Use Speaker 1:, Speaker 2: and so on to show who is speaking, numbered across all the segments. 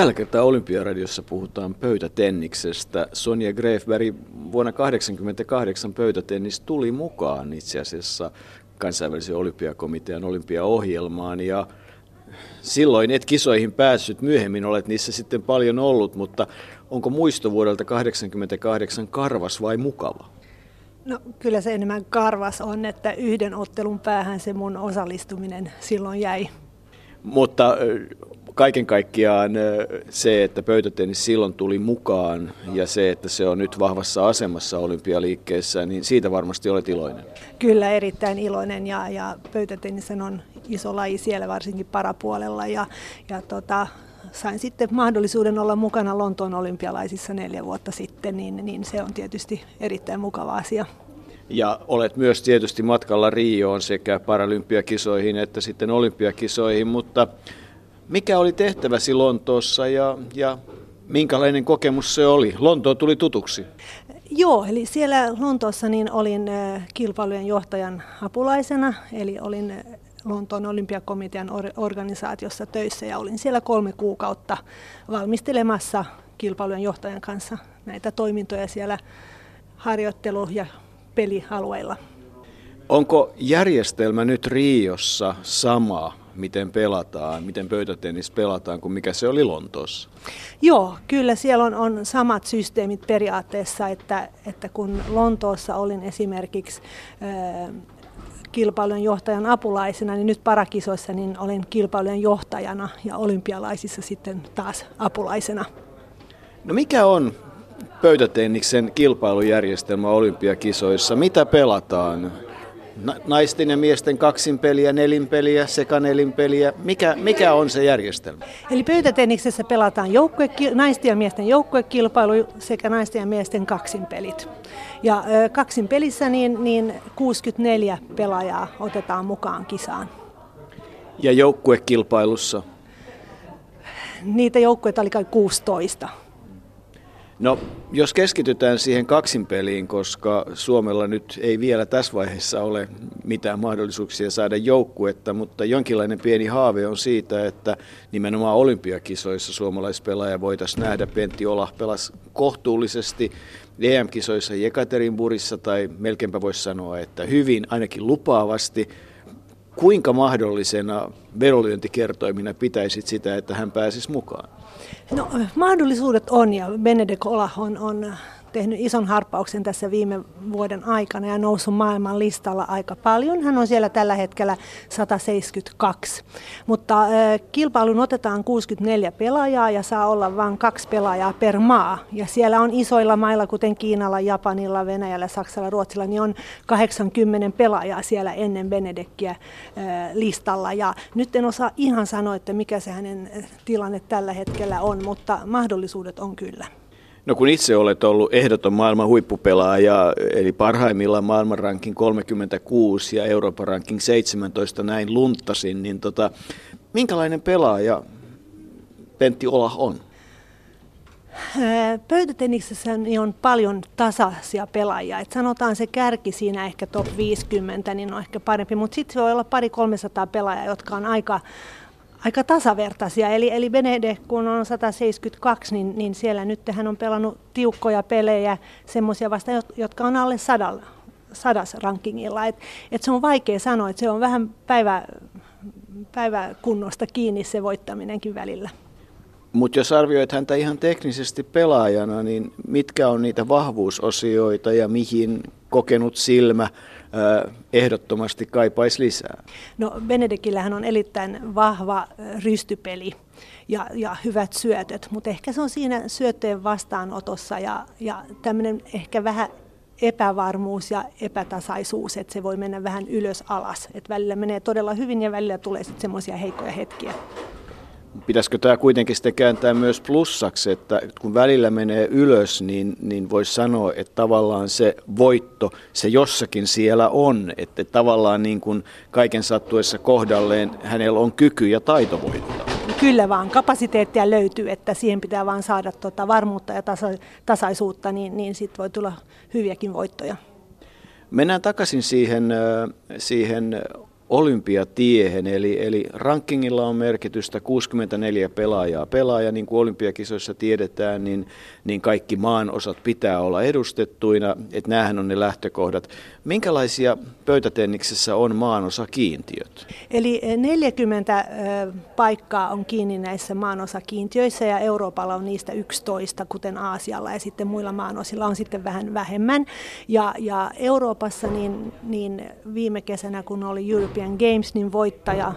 Speaker 1: Tällä kertaa Olympiaradiossa puhutaan pöytätenniksestä. Sonja Greifberg vuonna 1988 pöytätennis tuli mukaan itse asiassa kansainvälisen olympiakomitean olympiaohjelmaan ja silloin et kisoihin päässyt, myöhemmin olet niissä sitten paljon ollut, mutta onko muisto vuodelta 1988 karvas vai mukava?
Speaker 2: No kyllä se enemmän karvas on, että yhden ottelun päähän se mun osallistuminen silloin jäi.
Speaker 1: Mutta kaiken kaikkiaan se, että pöytätennis silloin tuli mukaan ja se, että se on nyt vahvassa asemassa olympialiikkeessä, niin siitä varmasti olet iloinen.
Speaker 2: Kyllä, erittäin iloinen ja, ja pöytätennis on iso laji siellä varsinkin parapuolella ja, ja tota, sain sitten mahdollisuuden olla mukana Lontoon olympialaisissa neljä vuotta sitten, niin, niin se on tietysti erittäin mukava asia.
Speaker 1: Ja olet myös tietysti matkalla Rioon sekä paralympiakisoihin että sitten olympiakisoihin, mutta mikä oli tehtäväsi Lontoossa ja, ja minkälainen kokemus se oli? Lontoon tuli tutuksi.
Speaker 2: Joo, eli siellä Lontoossa niin olin kilpailujen johtajan apulaisena, eli olin Lontoon olympiakomitean organisaatiossa töissä ja olin siellä kolme kuukautta valmistelemassa kilpailujen johtajan kanssa näitä toimintoja siellä harjoittelu- ja pelialueilla.
Speaker 1: Onko järjestelmä nyt Riossa sama, miten pelataan, miten pöytätennis pelataan, kuin mikä se oli Lontoossa?
Speaker 2: Joo, kyllä siellä on, on samat systeemit periaatteessa, että, että kun Lontoossa olin esimerkiksi kilpailujen johtajan apulaisena, niin nyt parakisoissa niin olen kilpailujen johtajana ja olympialaisissa sitten taas apulaisena.
Speaker 1: No mikä on pöytätenniksen kilpailujärjestelmä olympiakisoissa? Mitä pelataan? Naisten ja miesten kaksinpeliä, nelinpeliä, sekanelinpeliä. Mikä, mikä on se järjestelmä?
Speaker 2: Eli pöytätenniksessä pelataan joukkue, naisten ja miesten joukkuekilpailu sekä naisten ja miesten kaksinpelit. Ja kaksin pelissä niin, niin 64 pelaajaa otetaan mukaan kisaan.
Speaker 1: Ja joukkuekilpailussa?
Speaker 2: Niitä joukkueita oli kai 16.
Speaker 1: No, jos keskitytään siihen kaksinpeliin, koska Suomella nyt ei vielä tässä vaiheessa ole mitään mahdollisuuksia saada joukkuetta, mutta jonkinlainen pieni haave on siitä, että nimenomaan olympiakisoissa suomalaispelaaja voitaisiin nähdä. Pentti Ola pelasi kohtuullisesti EM-kisoissa Jekaterinburissa tai melkeinpä voisi sanoa, että hyvin, ainakin lupaavasti. Kuinka mahdollisena verolyöntikertoimina pitäisit sitä, että hän pääsisi mukaan?
Speaker 2: No, mahdollisuudet on ja Benedek Ola on, on tehnyt ison harppauksen tässä viime vuoden aikana ja noussut maailman listalla aika paljon. Hän on siellä tällä hetkellä 172. Mutta kilpailun otetaan 64 pelaajaa ja saa olla vain kaksi pelaajaa per maa. Ja siellä on isoilla mailla, kuten Kiinalla, Japanilla, Venäjällä, Saksalla, Ruotsilla, niin on 80 pelaajaa siellä ennen Benedekkiä listalla. Ja nyt en osaa ihan sanoa, että mikä se hänen tilanne tällä hetkellä on, mutta mahdollisuudet on kyllä.
Speaker 1: No kun itse olet ollut ehdoton maailman huippupelaaja, eli parhaimmillaan maailman rankin 36 ja Euroopan rankin 17 näin luntasin, niin tota, minkälainen pelaaja Pentti Ola on?
Speaker 2: Pöytätenniksessä on paljon tasaisia pelaajia. Et sanotaan se kärki siinä ehkä top 50, niin on ehkä parempi, mutta sitten voi olla pari 300 pelaajaa, jotka on aika aika tasavertaisia. Eli, eli Benede, kun on 172, niin, niin siellä nyt hän on pelannut tiukkoja pelejä, semmoisia vasta, jotka on alle sadalla, sadas rankingilla. Et, et se on vaikea sanoa, että se on vähän päivä, päiväkunnosta kiinni se voittaminenkin välillä.
Speaker 1: Mutta jos arvioit häntä ihan teknisesti pelaajana, niin mitkä on niitä vahvuusosioita ja mihin kokenut silmä ehdottomasti kaipaisi lisää?
Speaker 2: No Benedekillähän on erittäin vahva rystypeli ja, ja hyvät syötöt, mutta ehkä se on siinä syöttöjen vastaanotossa ja, ja tämmöinen ehkä vähän epävarmuus ja epätasaisuus, että se voi mennä vähän ylös alas. Että välillä menee todella hyvin ja välillä tulee sitten semmoisia heikkoja hetkiä.
Speaker 1: Pitäisikö tämä kuitenkin sitten kääntää myös plussaksi, että kun välillä menee ylös, niin, niin voisi sanoa, että tavallaan se voitto, se jossakin siellä on, että tavallaan niin kuin kaiken sattuessa kohdalleen hänellä on kyky ja taito voittaa.
Speaker 2: Kyllä vaan, kapasiteettia löytyy, että siihen pitää vaan saada tuota varmuutta ja tasa, tasaisuutta, niin, niin sitten voi tulla hyviäkin voittoja.
Speaker 1: Mennään takaisin siihen, siihen olympiatiehen, eli, eli rankingilla on merkitystä 64 pelaajaa pelaaja, niin kuin olympiakisoissa tiedetään, niin, niin kaikki maan osat pitää olla edustettuina, että näähän on ne lähtökohdat. Minkälaisia pöytätenniksessä on maanosa kiintiöt?
Speaker 2: Eli 40 paikkaa on kiinni näissä maanosa kiintiöissä ja Euroopalla on niistä 11, kuten Aasialla ja sitten muilla maanosilla on sitten vähän vähemmän. Ja, ja Euroopassa niin, niin viime kesänä, kun oli European Games, niin voittaja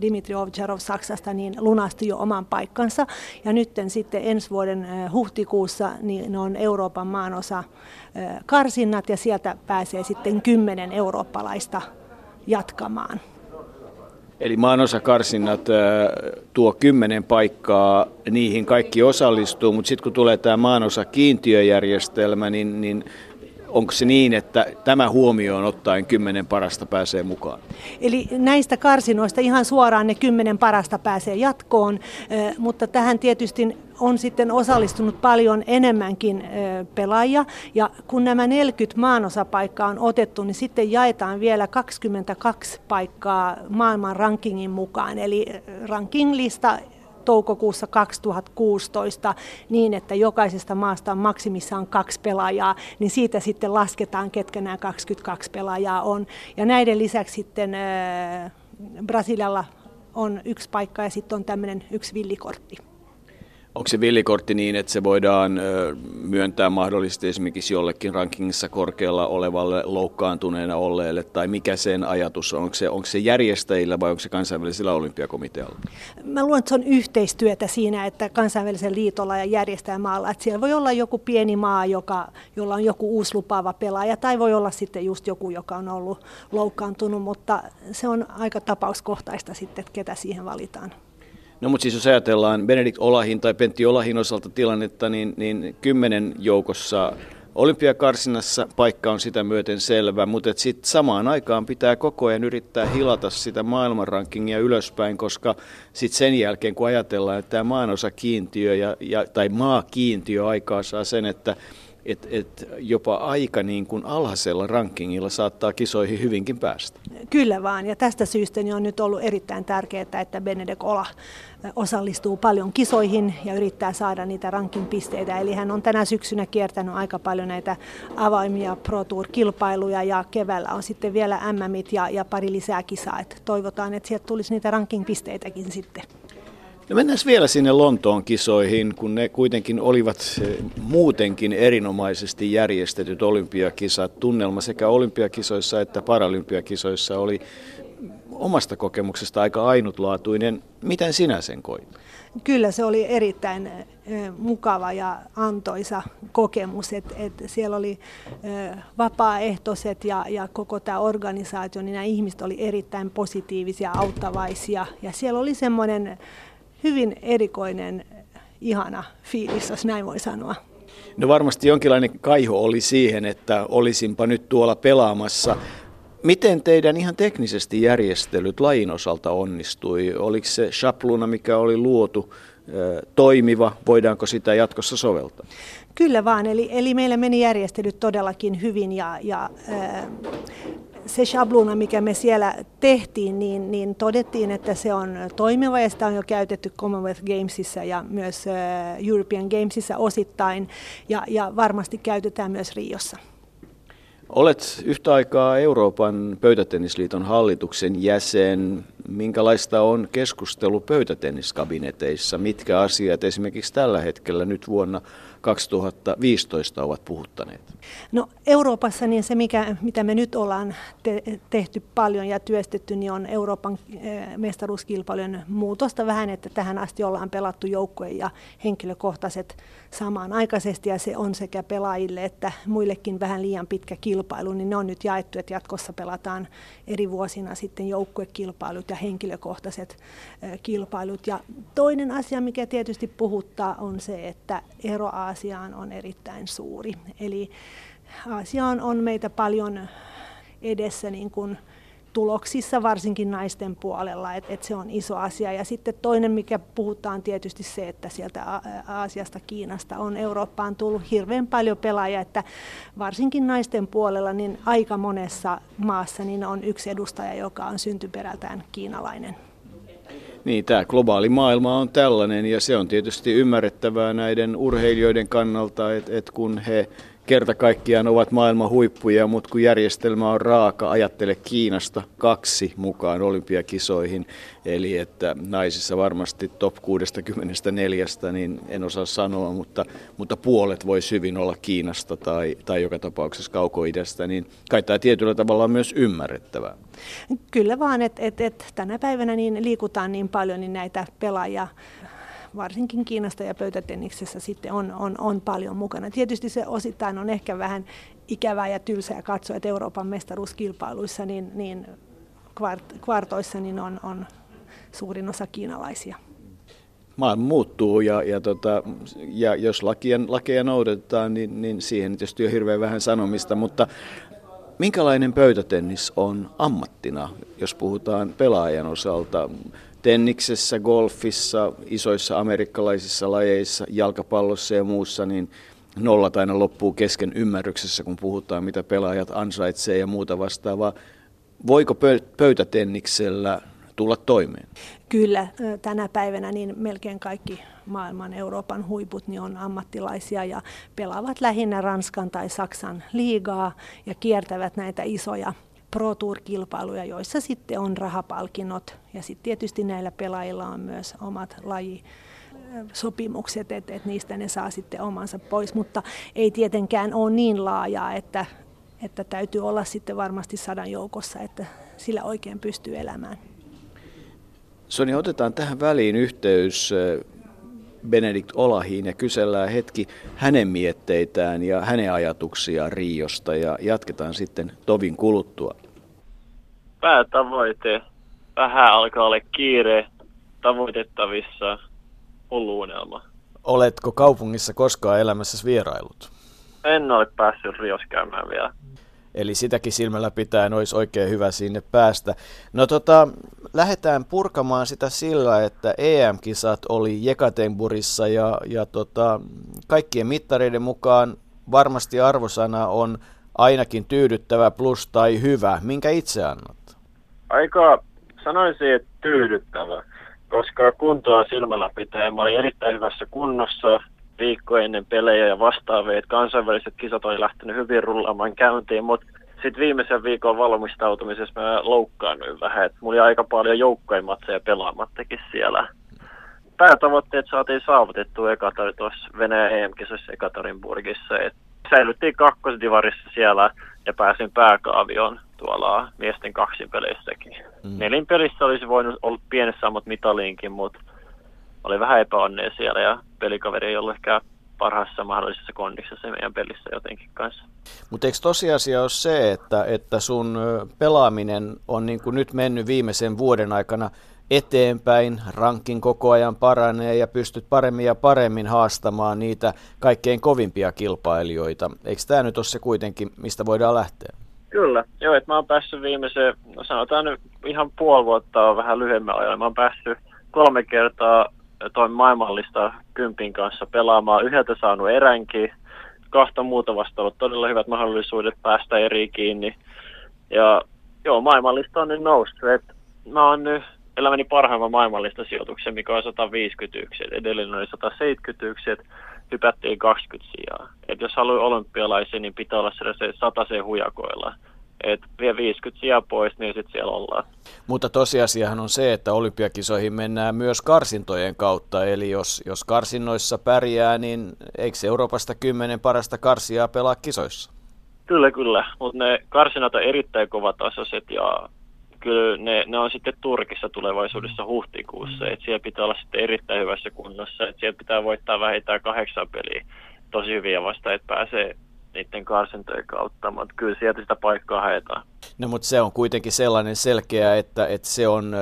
Speaker 2: Dimitri Ovcharov Saksasta niin lunasti jo oman paikkansa. Ja nyt sitten ensi vuoden huhtikuussa niin on Euroopan maanosa karsinnat ja sieltä pääsee sitten kymmenen eurooppalaista jatkamaan.
Speaker 1: Eli maanosakarsinnat tuo kymmenen paikkaa, niihin kaikki osallistuu, mutta sitten kun tulee tämä maanosa kiintiöjärjestelmä, niin, niin onko se niin, että tämä huomioon ottaen kymmenen parasta pääsee mukaan?
Speaker 2: Eli näistä karsinoista ihan suoraan ne kymmenen parasta pääsee jatkoon, mutta tähän tietysti on sitten osallistunut paljon enemmänkin pelaajia. Ja kun nämä 40 maanosapaikkaa on otettu, niin sitten jaetaan vielä 22 paikkaa maailman rankingin mukaan. Eli rankinglista toukokuussa 2016 niin, että jokaisesta maasta on maksimissaan kaksi pelaajaa, niin siitä sitten lasketaan, ketkä nämä 22 pelaajaa on. Ja näiden lisäksi sitten äh, Brasilialla on yksi paikka ja sitten on tämmöinen yksi villikortti.
Speaker 1: Onko se villikortti niin, että se voidaan myöntää mahdollisesti esimerkiksi jollekin rankingissa korkealla olevalle loukkaantuneena olleelle, tai mikä sen ajatus on? Onko se, onko se järjestäjillä vai onko se kansainvälisellä olympiakomitealla?
Speaker 2: Mä luulen, että se on yhteistyötä siinä, että kansainvälisen liitolla ja järjestäjämaalla, että siellä voi olla joku pieni maa, joka, jolla on joku uusi lupaava pelaaja, tai voi olla sitten just joku, joka on ollut loukkaantunut, mutta se on aika tapauskohtaista sitten, että ketä siihen valitaan.
Speaker 1: No mutta siis jos ajatellaan Benedikt Olahin tai Pentti Olahin osalta tilannetta, niin, niin kymmenen joukossa olympiakarsinassa paikka on sitä myöten selvä, mutta sitten samaan aikaan pitää koko ajan yrittää hilata sitä maailmanrankingia ylöspäin, koska sitten sen jälkeen kun ajatellaan, että tämä maanosa kiintiö ja, ja, tai maakiintiö aikaa saa sen, että et, et jopa aika niin kuin alhaisella rankingilla saattaa kisoihin hyvinkin päästä.
Speaker 2: Kyllä vaan, ja tästä syystä niin on nyt ollut erittäin tärkeää, että Benedek Ola osallistuu paljon kisoihin ja yrittää saada niitä ranking-pisteitä. Eli hän on tänä syksynä kiertänyt aika paljon näitä avaimia Pro Tour-kilpailuja ja keväällä on sitten vielä MMit ja, ja pari lisää kisaa. Et toivotaan, että sieltä tulisi niitä ranking-pisteitäkin sitten.
Speaker 1: No mennään vielä sinne Lontoon kisoihin, kun ne kuitenkin olivat eh, muutenkin erinomaisesti järjestetyt olympiakisat. Tunnelma sekä olympiakisoissa että paralympiakisoissa oli omasta kokemuksesta aika ainutlaatuinen. Miten sinä sen koit?
Speaker 2: Kyllä se oli erittäin eh, mukava ja antoisa kokemus, että et siellä oli eh, vapaaehtoiset ja, ja koko tämä organisaatio, niin nämä ihmiset oli erittäin positiivisia, auttavaisia ja siellä oli semmoinen hyvin erikoinen, ihana fiilis, jos näin voi sanoa.
Speaker 1: No varmasti jonkinlainen kaiho oli siihen, että olisinpa nyt tuolla pelaamassa. Miten teidän ihan teknisesti järjestelyt lajin osalta onnistui? Oliko se shapluna, mikä oli luotu, toimiva? Voidaanko sitä jatkossa soveltaa?
Speaker 2: Kyllä vaan, eli, eli meillä meni järjestelyt todellakin hyvin ja, ja se shabluna, mikä me siellä tehtiin, niin, niin todettiin, että se on toimiva ja sitä on jo käytetty Commonwealth Gamesissa ja myös European Gamesissa osittain ja, ja varmasti käytetään myös Riossa.
Speaker 1: Olet yhtä aikaa Euroopan pöytätennisliiton hallituksen jäsen. Minkälaista on keskustelu pöytätenniskabineteissa? Mitkä asiat esimerkiksi tällä hetkellä nyt vuonna 2015 ovat puhuttaneet?
Speaker 2: No Euroopassa niin se, mikä, mitä me nyt ollaan te- tehty paljon ja työstetty, niin on Euroopan eh, mestaruuskilpailujen muutosta vähän, että tähän asti ollaan pelattu joukkojen ja henkilökohtaiset samaan aikaisesti ja se on sekä pelaajille että muillekin vähän liian pitkä kilpailu, niin ne on nyt jaettu, että jatkossa pelataan eri vuosina sitten joukkuekilpailut ja henkilökohtaiset eh, kilpailut. Ja toinen asia, mikä tietysti puhuttaa, on se, että ero Aasiaan on erittäin suuri. Eli Aasia on, on meitä paljon edessä niin kuin tuloksissa, varsinkin naisten puolella, että et se on iso asia. Ja sitten toinen, mikä puhutaan tietysti se, että sieltä Aasiasta, Kiinasta on Eurooppaan tullut hirveän paljon pelaajia, että varsinkin naisten puolella niin aika monessa maassa niin on yksi edustaja, joka on syntyperältään kiinalainen.
Speaker 1: Niin, tämä globaali maailma on tällainen ja se on tietysti ymmärrettävää näiden urheilijoiden kannalta, että, että kun he kerta kaikkiaan ovat maailman huippuja, mutta kun järjestelmä on raaka, ajattele Kiinasta kaksi mukaan olympiakisoihin, eli että naisissa varmasti top 64, niin en osaa sanoa, mutta, mutta puolet voisi hyvin olla Kiinasta tai, tai joka tapauksessa kaukoidästä, niin kai tämä tietyllä tavalla on myös ymmärrettävää.
Speaker 2: Kyllä vaan, että et, et tänä päivänä niin liikutaan niin paljon, niin näitä pelaajia varsinkin Kiinasta ja pöytätenniksessä sitten on, on, on paljon mukana. Tietysti se osittain on ehkä vähän ikävää ja tylsää katsoa, että Euroopan mestaruuskilpailuissa niin, niin kvart, kvartoissa niin on, on suurin osa kiinalaisia.
Speaker 1: Maailma muuttuu ja, ja, tota, ja jos lakia, lakeja noudatetaan, niin, niin siihen tietysti on hirveän vähän sanomista, mutta minkälainen pöytätennis on ammattina, jos puhutaan pelaajan osalta? Tenniksessä, golfissa, isoissa amerikkalaisissa lajeissa, jalkapallossa ja muussa, niin nollat aina loppuu kesken ymmärryksessä, kun puhutaan, mitä pelaajat ansaitsee ja muuta vastaavaa. Voiko pöytätenniksellä tulla toimeen?
Speaker 2: Kyllä, tänä päivänä niin melkein kaikki maailman Euroopan huiput niin on ammattilaisia ja pelaavat lähinnä Ranskan tai Saksan liigaa ja kiertävät näitä isoja Pro Tour-kilpailuja, joissa sitten on rahapalkinnot ja sitten tietysti näillä pelaajilla on myös omat laji sopimukset, että, että niistä ne saa sitten omansa pois, mutta ei tietenkään ole niin laajaa, että, että täytyy olla sitten varmasti sadan joukossa, että sillä oikein pystyy elämään.
Speaker 1: Sonja, otetaan tähän väliin yhteys Benedikt Olahiin ja kysellään hetki hänen mietteitään ja hänen ajatuksiaan Riosta ja jatketaan sitten tovin kuluttua.
Speaker 3: Päätavoite. Vähän alkaa olla kiire tavoitettavissa hulluunelma.
Speaker 1: Oletko kaupungissa koskaan elämässä vierailut?
Speaker 3: En ole päässyt Rios käymään vielä.
Speaker 1: Eli sitäkin silmällä pitäen olisi oikein hyvä sinne päästä. No tota, lähdetään purkamaan sitä sillä, että EM-kisat oli Jekaterinburgissa ja, ja tota, kaikkien mittareiden mukaan varmasti arvosana on ainakin tyydyttävä plus tai hyvä. Minkä itse annat?
Speaker 3: Aika sanoisin, että tyydyttävä, koska kuntoa silmällä pitää. Mä olin erittäin hyvässä kunnossa viikko ennen pelejä ja vastaavia. Kansainväliset kisat oli lähtenyt hyvin rullaamaan käyntiin, mutta sitten viimeisen viikon valmistautumisessa mä loukkaannuin vähän. Et mulla oli aika paljon joukkojen matseja pelaamattakin siellä. Päätavoitteet saatiin saavutettua Ekatori tuossa Venäjän EM-kisossa Ekaterinburgissa. Et säilyttiin kakkosdivarissa siellä ja pääsin pääkaavioon tuolla miesten kaksipeleissäkin. Mm. Nelin pelissä olisi voinut olla pienessä saamat mitaliinkin, mutta oli vähän epäonnea siellä ja pelikaveri ei ollut ehkä parhaassa mahdollisessa kondiksessa meidän pelissä jotenkin kanssa.
Speaker 1: Mutta eikö tosiasia ole se, että, että sun pelaaminen on niin kuin nyt mennyt viimeisen vuoden aikana eteenpäin, rankin koko ajan paranee ja pystyt paremmin ja paremmin haastamaan niitä kaikkein kovimpia kilpailijoita. Eikö tämä nyt ole se kuitenkin, mistä voidaan lähteä?
Speaker 3: Kyllä, joo, että mä oon päässyt viimeisen, no sanotaan nyt ihan puoli vuotta on vähän lyhyemmän ajan. Mä oon päässyt kolme kertaa toin maailmallista kympin kanssa pelaamaan. Yhdeltä saanut eränkin, kahta muuta vasta ollut todella hyvät mahdollisuudet päästä eri kiinni. Ja joo, maailmallista on nyt noussut. Et mä oon nyt elämäni parhaimman maailmallista sijoituksen, mikä on 151. Edellinen oli 171, että hypättiin 20 sijaa. Et jos haluaa olympialaisia, niin pitää olla se 100 hujakoilla. Et vie 50 sijaa pois, niin sitten siellä ollaan.
Speaker 1: Mutta tosiasiahan on se, että olympiakisoihin mennään myös karsintojen kautta. Eli jos, jos karsinnoissa pärjää, niin eikö Euroopasta kymmenen parasta karsiaa pelaa kisoissa?
Speaker 3: Kyllä, kyllä. Mutta ne karsinat on erittäin kovatasoiset ja kyllä ne, ne on sitten Turkissa tulevaisuudessa huhtikuussa. Mm. Et siellä pitää olla sitten erittäin hyvässä kunnossa. Et siellä pitää voittaa vähintään kahdeksan peliä tosi hyviä vasta, että pääsee niiden karsintojen kautta, mutta kyllä sieltä sitä paikkaa haetaan.
Speaker 1: No mutta se on kuitenkin sellainen selkeä, että, että se on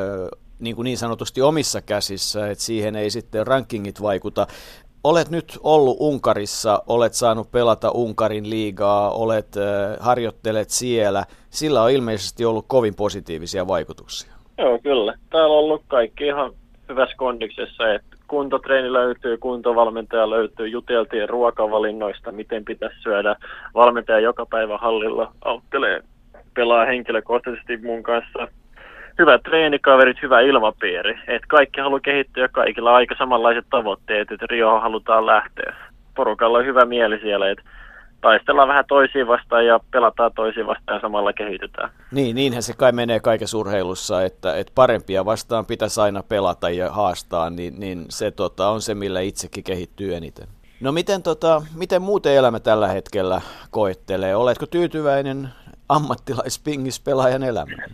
Speaker 1: niin, kuin niin sanotusti omissa käsissä, että siihen ei sitten rankingit vaikuta. Olet nyt ollut Unkarissa, olet saanut pelata Unkarin liigaa, olet äh, harjoittelet siellä. Sillä on ilmeisesti ollut kovin positiivisia vaikutuksia.
Speaker 3: Joo, kyllä. Täällä on ollut kaikki ihan hyvässä kondiksessa, että kuntotreeni löytyy, kuntovalmentaja löytyy, juteltiin ruokavalinnoista, miten pitäisi syödä. Valmentaja joka päivä hallilla auttelee, pelaa henkilökohtaisesti mun kanssa. Hyvät treenikaverit, hyvä ilmapiiri. Et kaikki haluaa kehittyä, kaikilla on aika samanlaiset tavoitteet, että Rio halutaan lähteä. Porukalla on hyvä mieli siellä, että taistellaan vähän toisiin vastaan ja pelataan toisiin vastaan ja samalla kehitytään.
Speaker 1: Niin, niinhän se kai menee kaikessa urheilussa, että, että parempia vastaan pitäisi aina pelata ja haastaa, niin, niin se tota, on se, millä itsekin kehittyy eniten. No miten, tota, miten muuten elämä tällä hetkellä koettelee? Oletko tyytyväinen ammattilaispingispelaajan elämään?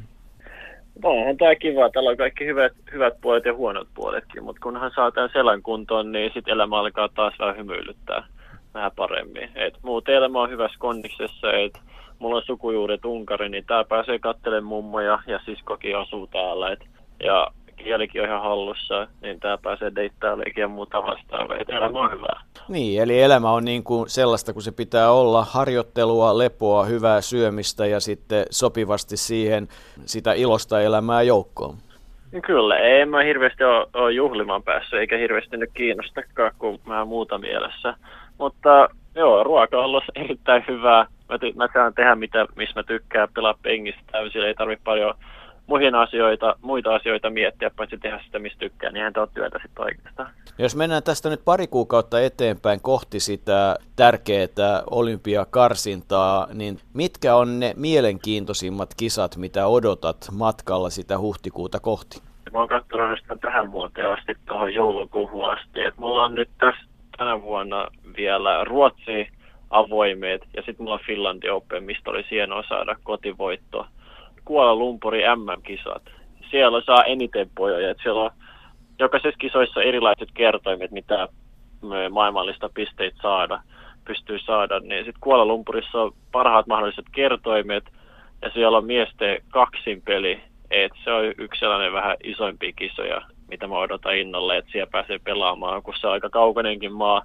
Speaker 3: No, onhan tämä kiva. Täällä on kaikki hyvät, hyvät puolet ja huonot puoletkin, mutta kunhan saa tämän selän kuntoon, niin sitten elämä alkaa taas vähän hymyilyttää vähän paremmin. Et muuten elämä on hyvässä kondiksessa, että mulla on sukujuuret Unkari, niin tää pääsee kattelemaan mummoja ja siskokin asuu täällä. Et, ja kielikin on ihan hallussa, niin tää pääsee deittailemaan ja muuta vastaavaa. Elämä on hyvää.
Speaker 1: Niin, eli elämä on niin kuin sellaista kuin se pitää olla, harjoittelua, lepoa, hyvää syömistä ja sitten sopivasti siihen sitä ilosta elämää joukkoon.
Speaker 3: Kyllä, ei mä hirveästi ole, ole juhlimaan päässyt, eikä hirveästi nyt kiinnostakaan, kun mä muuta mielessä. Mutta joo, ruoka on ollut erittäin hyvää. Mä, ty- mä saan tehdä mitä, missä mä tykkään, pelaa pengistä täysin, ei tarvitse paljon muihin asioita, muita asioita miettiä, paitsi tehdä sitä, mistä tykkää, niin eihän ole työtä sitten oikeastaan.
Speaker 1: Jos mennään tästä nyt pari kuukautta eteenpäin kohti sitä tärkeää olympiakarsintaa, niin mitkä on ne mielenkiintoisimmat kisat, mitä odotat matkalla sitä huhtikuuta kohti?
Speaker 3: Mä oon katsonut sitä tähän vuoteen asti tuohon joulukuuhun asti. Et mulla on nyt tässä tänä vuonna vielä Ruotsi avoimet ja sitten mulla on Finlandi Open, mistä oli hienoa saada kotivoitto. Kuala Lumpuri MM-kisat. Siellä saa eniten pojoja. Siellä on jokaisessa kisoissa erilaiset kertoimet, mitä maailmallista pisteitä saada, pystyy saada. Niin sitten Kuala Lumpurissa on parhaat mahdolliset kertoimet ja siellä on miesten kaksin peli. Et se on yksi sellainen vähän isoimpia kisoja, mitä mä odotan innolle, että siellä pääsee pelaamaan, kun se on aika kaukainenkin maa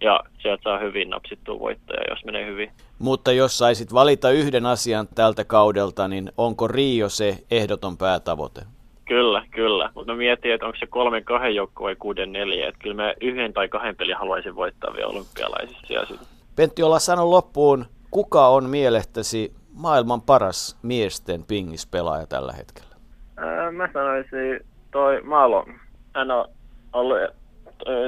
Speaker 3: ja sieltä saa hyvin napsittua voittaja, jos menee hyvin.
Speaker 1: Mutta jos saisit valita yhden asian tältä kaudelta, niin onko Rio se ehdoton päätavoite?
Speaker 3: Kyllä, kyllä. Mutta mä mietin, että onko se kolmen kahden joukko vai kuuden neljä. Että kyllä mä yhden tai kahden pelin haluaisin voittaa vielä olympialaisissa.
Speaker 1: Pentti, olla sano loppuun, kuka on mielestäsi maailman paras miesten pingispelaaja tällä hetkellä?
Speaker 3: Ää, mä sanoisin toi Malo. Hän on ollut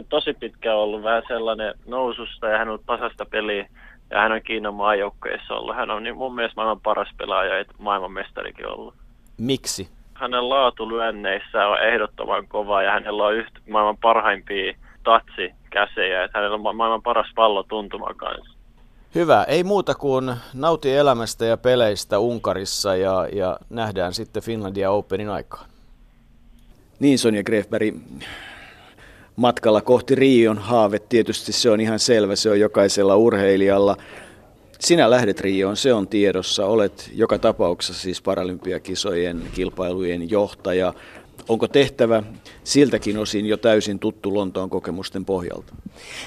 Speaker 3: tosi pitkään ollut vähän sellainen noususta ja hän on tasasta peliä ja hän on Kiinan maajoukkueessa ollut. Hän on niin mun mielestä maailman paras pelaaja ja maailman mestarikin ollut.
Speaker 1: Miksi?
Speaker 3: Hänen laatulyönneissä on ehdottoman kova ja hänellä on yhtä maailman parhaimpia tatsi käsejä, että hänellä on maailman paras pallo tuntuma kanssa.
Speaker 1: Hyvä. Ei muuta kuin nauti elämästä ja peleistä Unkarissa ja, ja nähdään sitten Finlandia Openin aikaan. Niin Sonja Grefberg, matkalla kohti Rion haave, tietysti se on ihan selvä, se on jokaisella urheilijalla. Sinä lähdet Rioon, se on tiedossa, olet joka tapauksessa siis paralympiakisojen kilpailujen johtaja. Onko tehtävä siltäkin osin jo täysin tuttu Lontoon kokemusten pohjalta?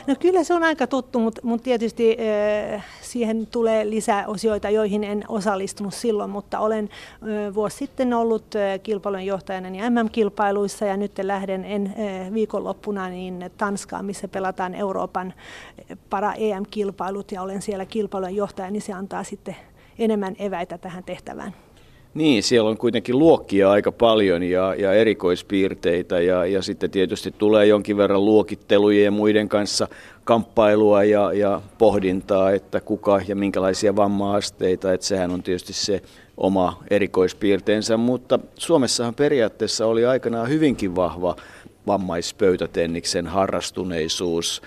Speaker 2: No kyllä se on aika tuttu, mutta, mutta tietysti äh, siihen tulee lisää osioita, joihin en osallistunut silloin, mutta olen äh, vuosi sitten ollut äh, kilpailun johtajana niin MM-kilpailuissa ja nyt lähden en, äh, viikonloppuna niin Tanskaan, missä pelataan Euroopan para-EM-kilpailut ja olen siellä kilpailun johtaja, niin se antaa sitten enemmän eväitä tähän tehtävään.
Speaker 1: Niin, siellä on kuitenkin luokkia aika paljon ja, ja erikoispiirteitä ja, ja sitten tietysti tulee jonkin verran luokittelujen ja muiden kanssa kamppailua ja, ja pohdintaa, että kuka ja minkälaisia vamma-asteita, että sehän on tietysti se oma erikoispiirteensä, mutta Suomessahan periaatteessa oli aikanaan hyvinkin vahva vammaispöytätenniksen harrastuneisuus.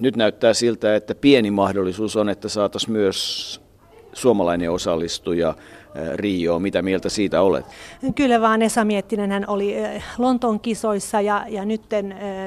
Speaker 1: Nyt näyttää siltä, että pieni mahdollisuus on, että saataisiin myös suomalainen osallistuja Rio. Mitä mieltä siitä olet?
Speaker 2: Kyllä vaan Esa Miettinen hän oli Lontoon kisoissa ja, ja nyt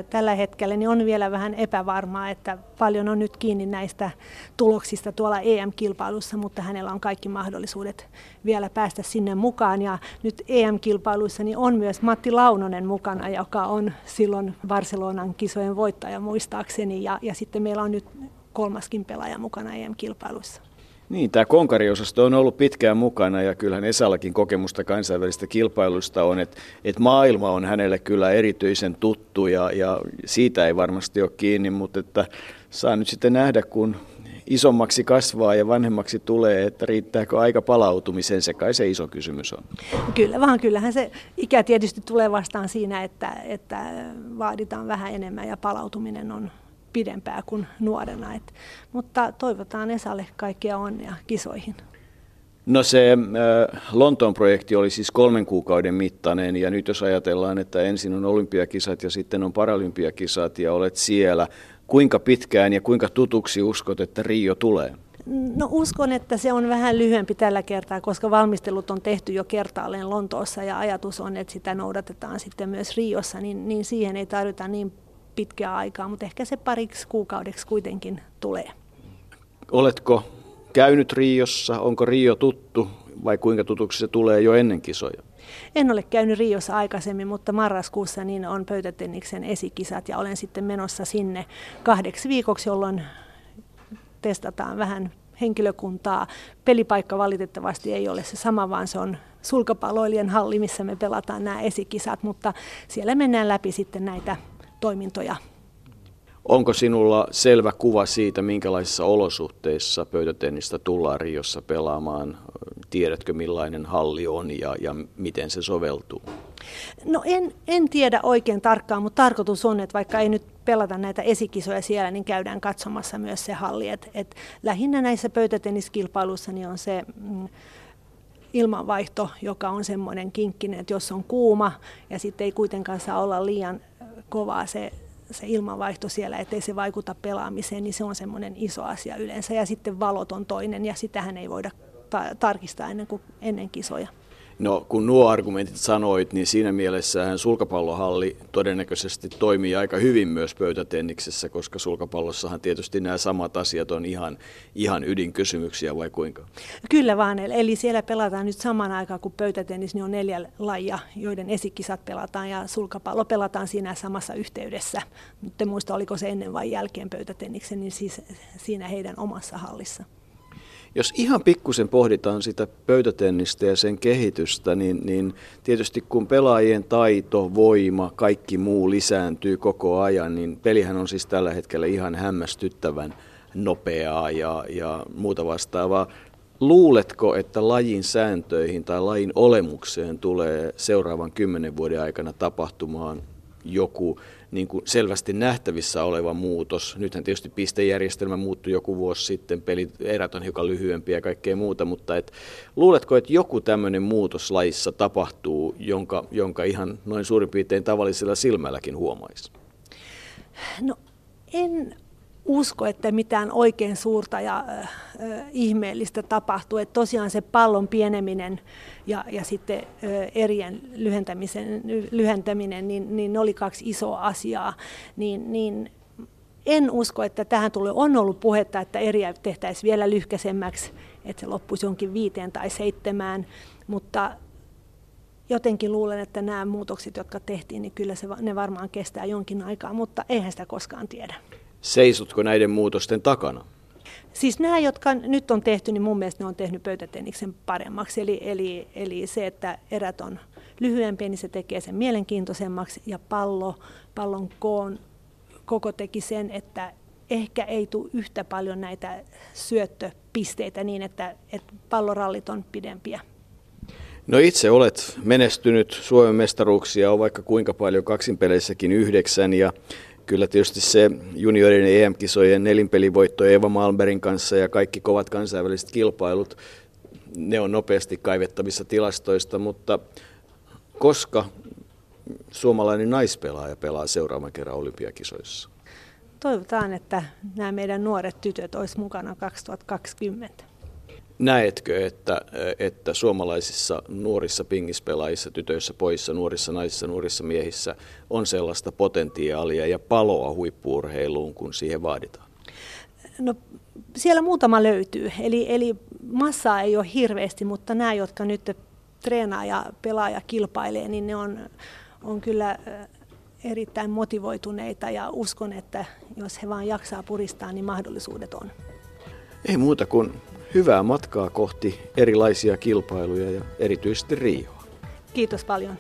Speaker 2: tällä hetkellä niin on vielä vähän epävarmaa, että paljon on nyt kiinni näistä tuloksista tuolla EM-kilpailussa, mutta hänellä on kaikki mahdollisuudet vielä päästä sinne mukaan. Ja nyt EM-kilpailuissa niin on myös Matti Launonen mukana, joka on silloin Barcelonan kisojen voittaja muistaakseni. Ja, ja sitten meillä on nyt kolmaskin pelaaja mukana EM-kilpailuissa.
Speaker 1: Niin, tämä konkariosasto on ollut pitkään mukana ja kyllähän Esallakin kokemusta kansainvälistä kilpailusta on, että, että maailma on hänelle kyllä erityisen tuttu ja, ja siitä ei varmasti ole kiinni, mutta että saa nyt sitten nähdä, kun isommaksi kasvaa ja vanhemmaksi tulee, että riittääkö aika palautumiseen, se kai se iso kysymys on.
Speaker 2: Kyllä vaan, kyllähän se ikä tietysti tulee vastaan siinä, että, että vaaditaan vähän enemmän ja palautuminen on pidempää kuin nuorena. Et, mutta toivotaan Esalle kaikkea onnea kisoihin.
Speaker 1: No se äh, Lontoon projekti oli siis kolmen kuukauden mittainen ja nyt jos ajatellaan, että ensin on olympiakisat ja sitten on paralympiakisat ja olet siellä, kuinka pitkään ja kuinka tutuksi uskot, että Rio tulee?
Speaker 2: No uskon, että se on vähän lyhyempi tällä kertaa, koska valmistelut on tehty jo kertaalleen Lontoossa ja ajatus on, että sitä noudatetaan sitten myös Riossa, niin, niin siihen ei tarvita niin pitkää aikaa, mutta ehkä se pariksi kuukaudeksi kuitenkin tulee.
Speaker 1: Oletko käynyt Riossa? Onko Rio tuttu vai kuinka tutuksi se tulee jo ennen kisoja?
Speaker 2: En ole käynyt Riossa aikaisemmin, mutta marraskuussa niin on pöytätenniksen esikisat ja olen sitten menossa sinne kahdeksi viikoksi, jolloin testataan vähän henkilökuntaa. Pelipaikka valitettavasti ei ole se sama, vaan se on sulkapalloilijan halli, missä me pelataan nämä esikisat, mutta siellä mennään läpi sitten näitä toimintoja.
Speaker 1: Onko sinulla selvä kuva siitä, minkälaisissa olosuhteissa pöytätennistä tullaan Riossa pelaamaan? Tiedätkö, millainen halli on ja, ja miten se soveltuu?
Speaker 2: No en, en tiedä oikein tarkkaan, mutta tarkoitus on, että vaikka ei nyt pelata näitä esikisoja siellä, niin käydään katsomassa myös se halli. Et, et lähinnä näissä pöytätenniskilpailuissa niin on se mm, ilmanvaihto, joka on semmoinen kinkkinen, että jos on kuuma ja sitten ei kuitenkaan saa olla liian kovaa se, se ilmanvaihto siellä, ettei se vaikuta pelaamiseen, niin se on semmoinen iso asia yleensä. Ja sitten valot on toinen ja sitähän ei voida ta- tarkistaa ennen kuin ennen kisoja.
Speaker 1: No kun nuo argumentit sanoit, niin siinä mielessä sulkapallohalli todennäköisesti toimii aika hyvin myös pöytätenniksessä, koska sulkapallossahan tietysti nämä samat asiat on ihan, ihan ydinkysymyksiä vai kuinka?
Speaker 2: Kyllä vaan, eli siellä pelataan nyt saman aikaan kuin pöytätennis, niin on neljä lajia, joiden esikisat pelataan ja sulkapallo pelataan siinä samassa yhteydessä. Nyt en muista, oliko se ennen vai jälkeen pöytätenniksen, niin siis siinä heidän omassa hallissa.
Speaker 1: Jos ihan pikkusen pohditaan sitä pöytätennistä ja sen kehitystä, niin, niin tietysti kun pelaajien taito, voima, kaikki muu lisääntyy koko ajan, niin pelihän on siis tällä hetkellä ihan hämmästyttävän nopeaa ja, ja muuta vastaavaa. Luuletko, että lajin sääntöihin tai lajin olemukseen tulee seuraavan kymmenen vuoden aikana tapahtumaan joku niin kuin selvästi nähtävissä oleva muutos. Nythän tietysti pistejärjestelmä muuttui joku vuosi sitten, pelit erät on hiukan lyhyempiä ja kaikkea muuta, mutta et, luuletko, että joku tämmöinen muutos lajissa tapahtuu, jonka, jonka ihan noin suurin piirtein tavallisella silmälläkin huomaisi?
Speaker 2: No en usko, että mitään oikein suurta ja äh, ihmeellistä tapahtuu. Että tosiaan se pallon pieneminen ja, ja sitten äh, erien lyhentämisen, lyhentäminen, niin, niin ne oli kaksi isoa asiaa. Niin, niin en usko, että tähän tulee. On ollut puhetta, että eriä tehtäisiin vielä lyhkäisemmäksi, että se loppuisi jonkin viiteen tai seitsemään, mutta jotenkin luulen, että nämä muutokset, jotka tehtiin, niin kyllä se, ne varmaan kestää jonkin aikaa, mutta eihän sitä koskaan tiedä.
Speaker 1: Seisotko näiden muutosten takana?
Speaker 2: Siis nämä, jotka nyt on tehty, niin mun mielestä ne on tehnyt pöytätenniksen paremmaksi. Eli, eli, eli se, että erät on lyhyempiä, niin se tekee sen mielenkiintoisemmaksi. Ja pallo, pallon koon koko teki sen, että ehkä ei tule yhtä paljon näitä syöttöpisteitä niin, että, että pallorallit on pidempiä.
Speaker 1: No itse olet menestynyt Suomen mestaruuksia, on vaikka kuinka paljon kaksinpeleissäkin yhdeksän ja kyllä tietysti se juniorin EM-kisojen nelinpelivoitto Eva Malmbergin kanssa ja kaikki kovat kansainväliset kilpailut, ne on nopeasti kaivettavissa tilastoista, mutta koska suomalainen naispelaaja pelaa seuraavan kerran olympiakisoissa?
Speaker 2: Toivotaan, että nämä meidän nuoret tytöt olisi mukana 2020.
Speaker 1: näetkö, että, että suomalaisissa nuorissa pingispelaajissa, tytöissä, poissa, nuorissa naisissa, nuorissa miehissä on sellaista potentiaalia ja paloa huippuurheiluun, kun siihen vaaditaan?
Speaker 2: No siellä muutama löytyy, eli, eli massaa ei ole hirveästi, mutta nämä, jotka nyt treenaa ja pelaa ja kilpailee, niin ne on, on kyllä erittäin motivoituneita ja uskon, että jos he vaan jaksaa puristaa, niin mahdollisuudet on.
Speaker 1: Ei muuta kuin hyvää matkaa kohti erilaisia kilpailuja ja erityisesti Rioa.
Speaker 2: Kiitos paljon.